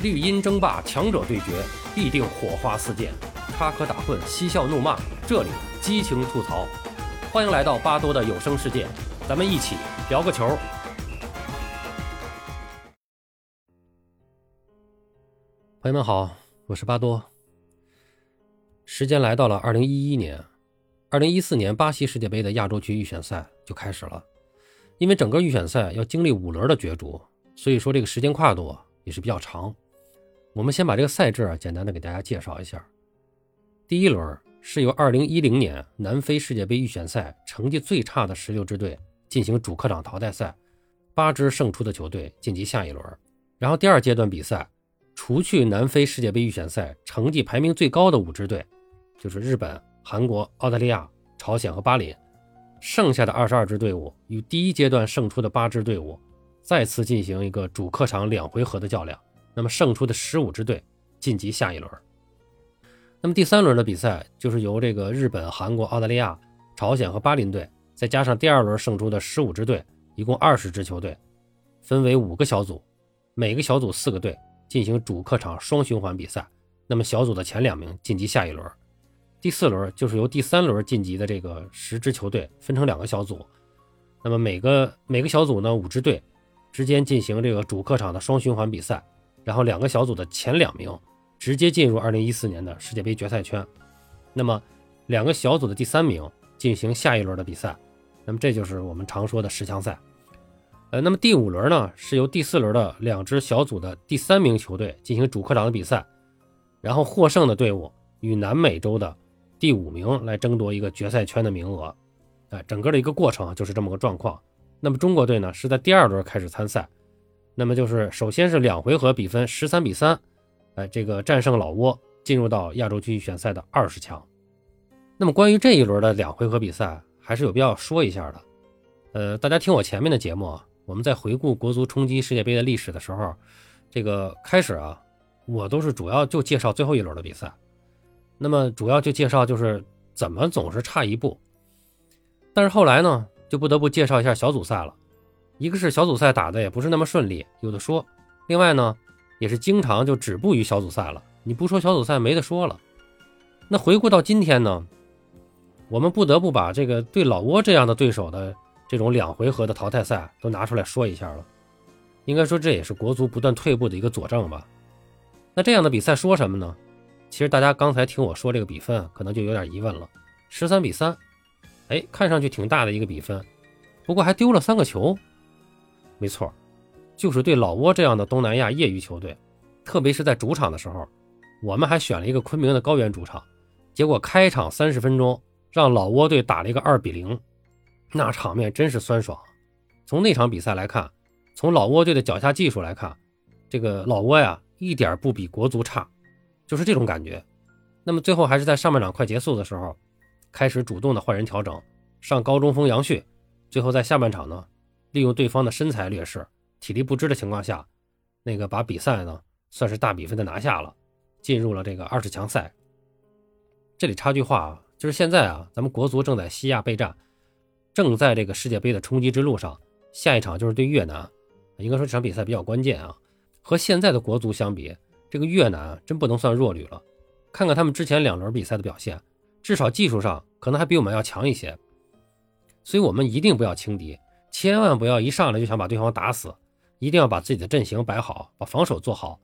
绿茵争霸，强者对决，必定火花四溅，插科打诨，嬉笑怒骂，这里激情吐槽。欢迎来到巴多的有声世界，咱们一起聊个球。朋友们好，我是巴多。时间来到了二零一一年，二零一四年巴西世界杯的亚洲区预选赛就开始了。因为整个预选赛要经历五轮的角逐，所以说这个时间跨度也是比较长。我们先把这个赛制啊简单的给大家介绍一下。第一轮是由2010年南非世界杯预选赛成绩最差的十六支队进行主客场淘汰赛，八支胜出的球队晋级下一轮。然后第二阶段比赛，除去南非世界杯预选赛成绩排名最高的五支队，就是日本、韩国、澳大利亚、朝鲜和巴林，剩下的二十二支队伍与第一阶段胜出的八支队伍再次进行一个主客场两回合的较量。那么胜出的十五支队晋级下一轮。那么第三轮的比赛就是由这个日本、韩国、澳大利亚、朝鲜和巴林队，再加上第二轮胜出的十五支队，一共二十支球队，分为五个小组，每个小组四个队进行主客场双循环比赛。那么小组的前两名晋级下一轮。第四轮就是由第三轮晋级的这个十支球队分成两个小组，那么每个每个小组呢五支队之间进行这个主客场的双循环比赛。然后两个小组的前两名直接进入2014年的世界杯决赛圈，那么两个小组的第三名进行下一轮的比赛，那么这就是我们常说的十强赛。呃，那么第五轮呢是由第四轮的两支小组的第三名球队进行主客场的比赛，然后获胜的队伍与南美洲的第五名来争夺一个决赛圈的名额。哎，整个的一个过程就是这么个状况。那么中国队呢是在第二轮开始参赛。那么就是首先是两回合比分十三比三，哎，这个战胜老挝，进入到亚洲区预选赛的二十强。那么关于这一轮的两回合比赛，还是有必要说一下的。呃，大家听我前面的节目，啊我们在回顾国足冲击世界杯的历史的时候，这个开始啊，我都是主要就介绍最后一轮的比赛。那么主要就介绍就是怎么总是差一步。但是后来呢，就不得不介绍一下小组赛了。一个是小组赛打的也不是那么顺利，有的说；另外呢，也是经常就止步于小组赛了。你不说小组赛没得说了。那回顾到今天呢，我们不得不把这个对老挝这样的对手的这种两回合的淘汰赛都拿出来说一下了。应该说这也是国足不断退步的一个佐证吧。那这样的比赛说什么呢？其实大家刚才听我说这个比分，可能就有点疑问了：十三比三，哎，看上去挺大的一个比分，不过还丢了三个球。没错，就是对老挝这样的东南亚业余球队，特别是在主场的时候，我们还选了一个昆明的高原主场，结果开场三十分钟让老挝队打了一个二比零，那场面真是酸爽。从那场比赛来看，从老挝队的脚下技术来看，这个老挝呀一点不比国足差，就是这种感觉。那么最后还是在上半场快结束的时候，开始主动的换人调整，上高中锋杨旭，最后在下半场呢。利用对方的身材劣势、体力不支的情况下，那个把比赛呢算是大比分的拿下了，进入了这个二十强赛。这里插句话啊，就是现在啊，咱们国足正在西亚备战，正在这个世界杯的冲击之路上。下一场就是对越南，应该说这场比赛比较关键啊。和现在的国足相比，这个越南真不能算弱旅了。看看他们之前两轮比赛的表现，至少技术上可能还比我们要强一些。所以我们一定不要轻敌。千万不要一上来就想把对方打死，一定要把自己的阵型摆好，把防守做好，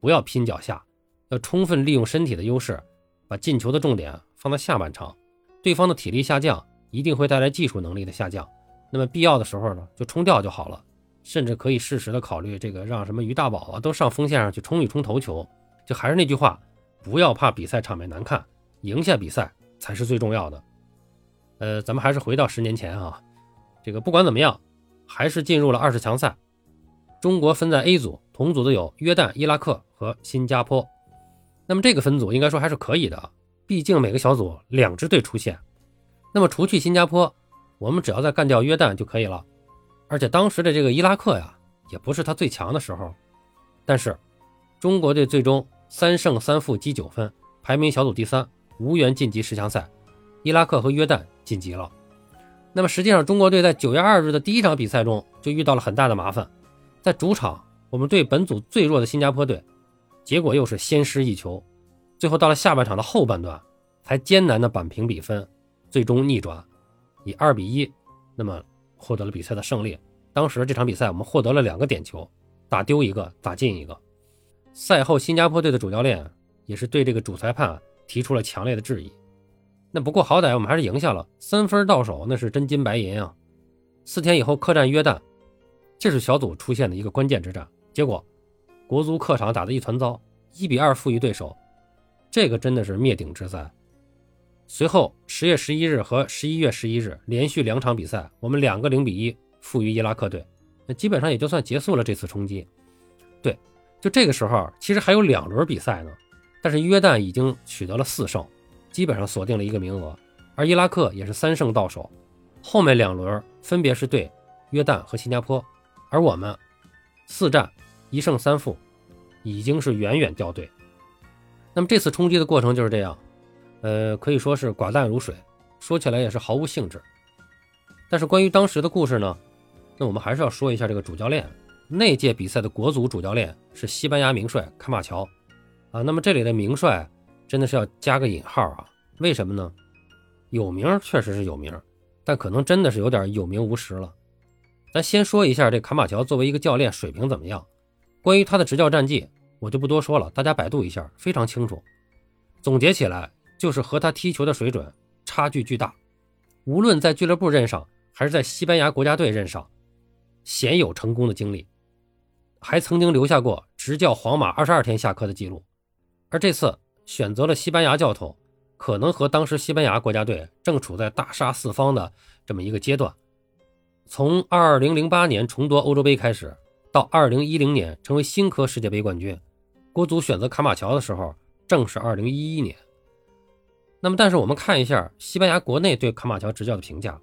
不要拼脚下，要充分利用身体的优势，把进球的重点放在下半场。对方的体力下降，一定会带来技术能力的下降。那么必要的时候呢，就冲掉就好了，甚至可以适时的考虑这个让什么于大宝啊都上锋线上去冲一冲头球。就还是那句话，不要怕比赛场面难看，赢下比赛才是最重要的。呃，咱们还是回到十年前啊。这个不管怎么样，还是进入了二十强赛。中国分在 A 组，同组的有约旦、伊拉克和新加坡。那么这个分组应该说还是可以的，毕竟每个小组两支队出线。那么除去新加坡，我们只要再干掉约旦就可以了。而且当时的这个伊拉克呀，也不是他最强的时候。但是中国队最终三胜三负积九分，排名小组第三，无缘晋级十强赛。伊拉克和约旦晋级了。那么实际上，中国队在九月二日的第一场比赛中就遇到了很大的麻烦。在主场，我们对本组最弱的新加坡队结果又是先失一球，最后到了下半场的后半段，才艰难的扳平比分，最终逆转，以二比一，那么获得了比赛的胜利。当时这场比赛我们获得了两个点球，打丢一个，打进一个。赛后，新加坡队的主教练也是对这个主裁判提出了强烈的质疑。那不过好歹我们还是赢下了三分到手，那是真金白银啊！四天以后客战约旦，这是小组出现的一个关键之战。结果国足客场打得一团糟，一比二负于对手，这个真的是灭顶之灾。随后十月十一日和十一月十一日连续两场比赛，我们两个零比一负于伊拉克队，那基本上也就算结束了这次冲击。对，就这个时候其实还有两轮比赛呢，但是约旦已经取得了四胜。基本上锁定了一个名额，而伊拉克也是三胜到手，后面两轮分别是对约旦和新加坡，而我们四战一胜三负，已经是远远掉队。那么这次冲击的过程就是这样，呃，可以说是寡淡如水，说起来也是毫无兴致。但是关于当时的故事呢，那我们还是要说一下这个主教练。那届比赛的国足主教练是西班牙名帅卡马乔啊，那么这里的名帅。真的是要加个引号啊？为什么呢？有名确实是有名，但可能真的是有点有名无实了。咱先说一下这卡马乔作为一个教练水平怎么样。关于他的执教战绩，我就不多说了，大家百度一下，非常清楚。总结起来就是和他踢球的水准差距巨大。无论在俱乐部任上，还是在西班牙国家队任上，鲜有成功的经历，还曾经留下过执教皇马二十二天下课的记录。而这次。选择了西班牙教头，可能和当时西班牙国家队正处在大杀四方的这么一个阶段。从2008年重夺欧洲杯开始，到2010年成为新科世界杯冠军，国足选择卡马乔的时候正是2011年。那么，但是我们看一下西班牙国内对卡马乔执教的评价，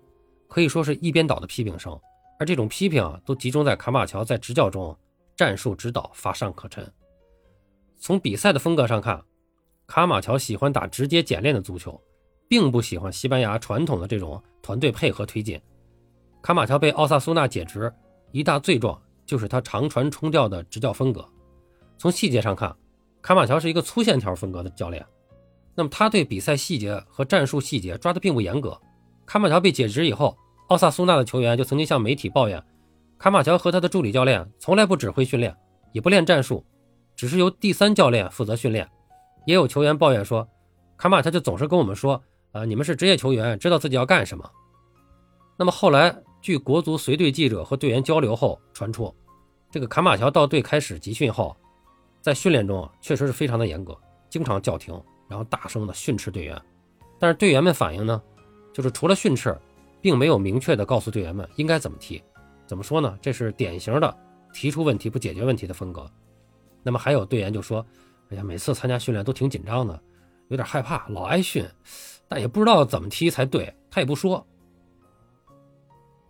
可以说是一边倒的批评声，而这种批评啊，都集中在卡马乔在执教中战术指导乏善可陈。从比赛的风格上看。卡马乔喜欢打直接简练的足球，并不喜欢西班牙传统的这种团队配合推进。卡马乔被奥萨苏纳解职，一大罪状就是他长传冲吊的执教风格。从细节上看，卡马乔是一个粗线条风格的教练。那么他对比赛细节和战术细节抓得并不严格。卡马乔被解职以后，奥萨苏纳的球员就曾经向媒体抱怨，卡马乔和他的助理教练从来不指挥训练，也不练战术，只是由第三教练负责训练。也有球员抱怨说，卡马乔就总是跟我们说，呃，你们是职业球员，知道自己要干什么。那么后来，据国足随队记者和队员交流后传出，这个卡马乔到队开始集训后，在训练中确实是非常的严格，经常叫停，然后大声的训斥队员。但是队员们反映呢，就是除了训斥，并没有明确的告诉队员们应该怎么踢。怎么说呢？这是典型的提出问题不解决问题的风格。那么还有队员就说。哎呀，每次参加训练都挺紧张的，有点害怕，老挨训，但也不知道怎么踢才对。他也不说。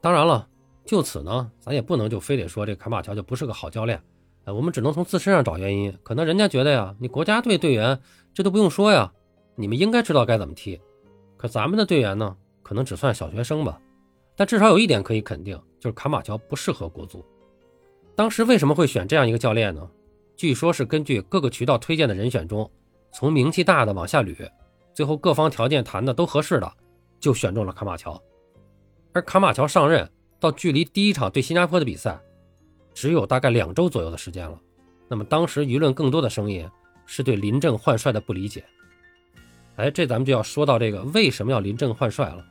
当然了，就此呢，咱也不能就非得说这卡马乔就不是个好教练。哎，我们只能从自身上找原因。可能人家觉得呀，你国家队队员这都不用说呀，你们应该知道该怎么踢。可咱们的队员呢，可能只算小学生吧。但至少有一点可以肯定，就是卡马乔不适合国足。当时为什么会选这样一个教练呢？据说是根据各个渠道推荐的人选中，从名气大的往下捋，最后各方条件谈的都合适的，就选中了卡马乔。而卡马乔上任到距离第一场对新加坡的比赛，只有大概两周左右的时间了。那么当时舆论更多的声音是对临阵换帅的不理解。哎，这咱们就要说到这个为什么要临阵换帅了。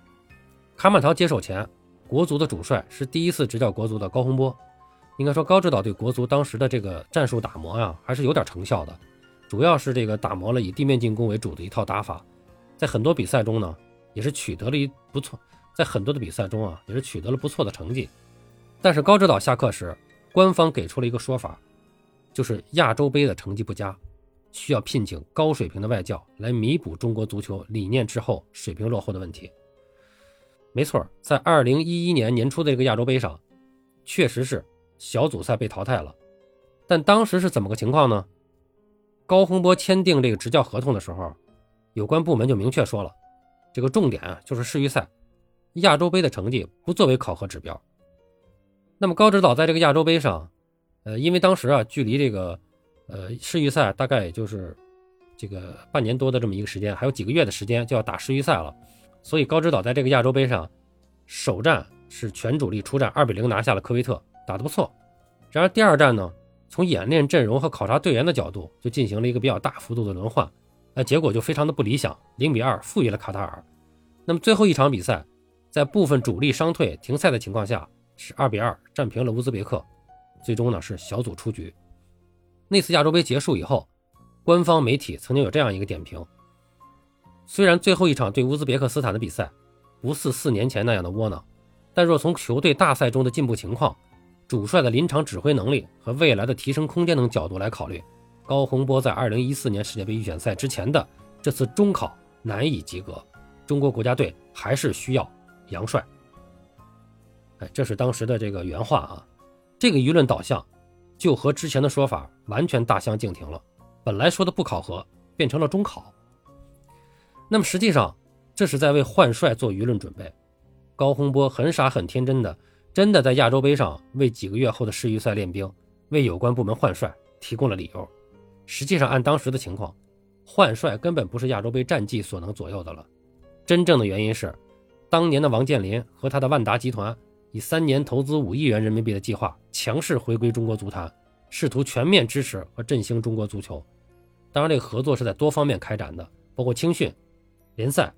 卡马乔接手前，国足的主帅是第一次执教国足的高洪波。应该说，高指导对国足当时的这个战术打磨呀，还是有点成效的。主要是这个打磨了以地面进攻为主的一套打法，在很多比赛中呢，也是取得了一不错。在很多的比赛中啊，也是取得了不错的成绩。但是高指导下课时，官方给出了一个说法，就是亚洲杯的成绩不佳，需要聘请高水平的外教来弥补中国足球理念滞后、水平落后的问题。没错，在二零一一年年初的这个亚洲杯上，确实是。小组赛被淘汰了，但当时是怎么个情况呢？高洪波签订这个执教合同的时候，有关部门就明确说了，这个重点啊就是世预赛，亚洲杯的成绩不作为考核指标。那么高指导在这个亚洲杯上，呃，因为当时啊距离这个呃，世预赛大概也就是这个半年多的这么一个时间，还有几个月的时间就要打世预赛了，所以高指导在这个亚洲杯上首战是全主力出战，二比零拿下了科威特，打得不错。然而第二战呢，从演练阵容和考察队员的角度，就进行了一个比较大幅度的轮换，那结果就非常的不理想，零比二负于了卡塔尔。那么最后一场比赛，在部分主力伤退停赛的情况下，是二比二战平了乌兹别克，最终呢是小组出局。那次亚洲杯结束以后，官方媒体曾经有这样一个点评：虽然最后一场对乌兹别克斯坦的比赛不似四年前那样的窝囊，但若从球队大赛中的进步情况，主帅的临场指挥能力和未来的提升空间等角度来考虑，高洪波在2014年世界杯预选赛之前的这次中考难以及格。中国国家队还是需要杨帅。哎，这是当时的这个原话啊。这个舆论导向就和之前的说法完全大相径庭了。本来说的不考核，变成了中考。那么实际上，这是在为换帅做舆论准备。高洪波很傻很天真的。真的在亚洲杯上为几个月后的世预赛练兵，为有关部门换帅提供了理由。实际上，按当时的情况，换帅根本不是亚洲杯战绩所能左右的了。真正的原因是，当年的王健林和他的万达集团以三年投资五亿元人民币的计划强势回归中国足坛，试图全面支持和振兴中国足球。当然，这个合作是在多方面开展的，包括青训、联赛，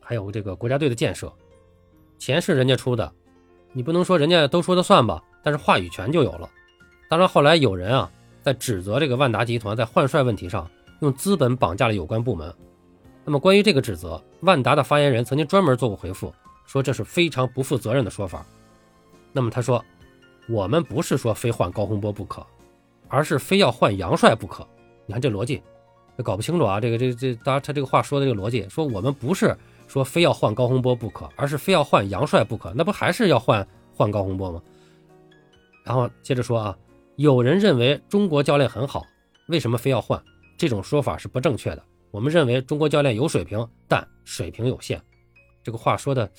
还有这个国家队的建设。钱是人家出的。你不能说人家都说的算吧，但是话语权就有了。当然后来有人啊在指责这个万达集团在换帅问题上用资本绑架了有关部门。那么关于这个指责，万达的发言人曾经专门做过回复，说这是非常不负责任的说法。那么他说，我们不是说非换高洪波不可，而是非要换杨帅不可。你看这逻辑，搞不清楚啊。这个这这，当然他这个话说的这个逻辑，说我们不是。说非要换高洪波不可，而是非要换杨帅不可，那不还是要换换高洪波吗？然后接着说啊，有人认为中国教练很好，为什么非要换？这种说法是不正确的。我们认为中国教练有水平，但水平有限。这个话说的，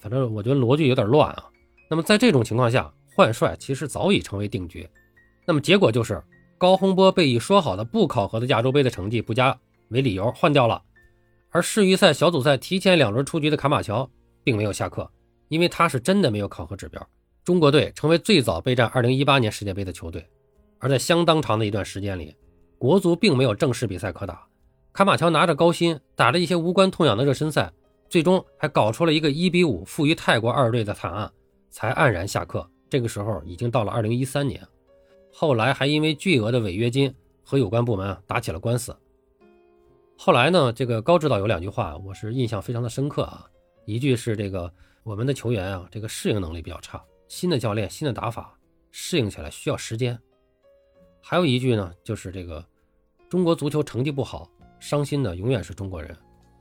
反正我觉得逻辑有点乱啊。那么在这种情况下，换帅其实早已成为定局。那么结果就是高洪波被以说好的不考核的亚洲杯的成绩不佳为理由换掉了。而世预赛小组赛提前两轮出局的卡马乔并没有下课，因为他是真的没有考核指标。中国队成为最早备战2018年世界杯的球队，而在相当长的一段时间里，国足并没有正式比赛可打。卡马乔拿着高薪打了一些无关痛痒的热身赛，最终还搞出了一个1比5负于泰国二队的惨案，才黯然下课。这个时候已经到了2013年，后来还因为巨额的违约金和有关部门啊打起了官司。后来呢，这个高指导有两句话，我是印象非常的深刻啊。一句是这个我们的球员啊，这个适应能力比较差，新的教练、新的打法适应起来需要时间。还有一句呢，就是这个中国足球成绩不好，伤心的永远是中国人。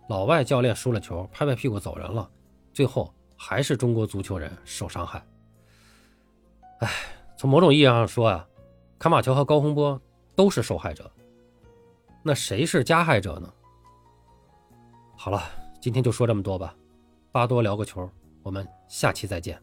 老外教练输了球，拍拍屁股走人了，最后还是中国足球人受伤害。哎，从某种意义上说啊，卡马乔和高洪波都是受害者。那谁是加害者呢？好了，今天就说这么多吧。巴多聊个球，我们下期再见。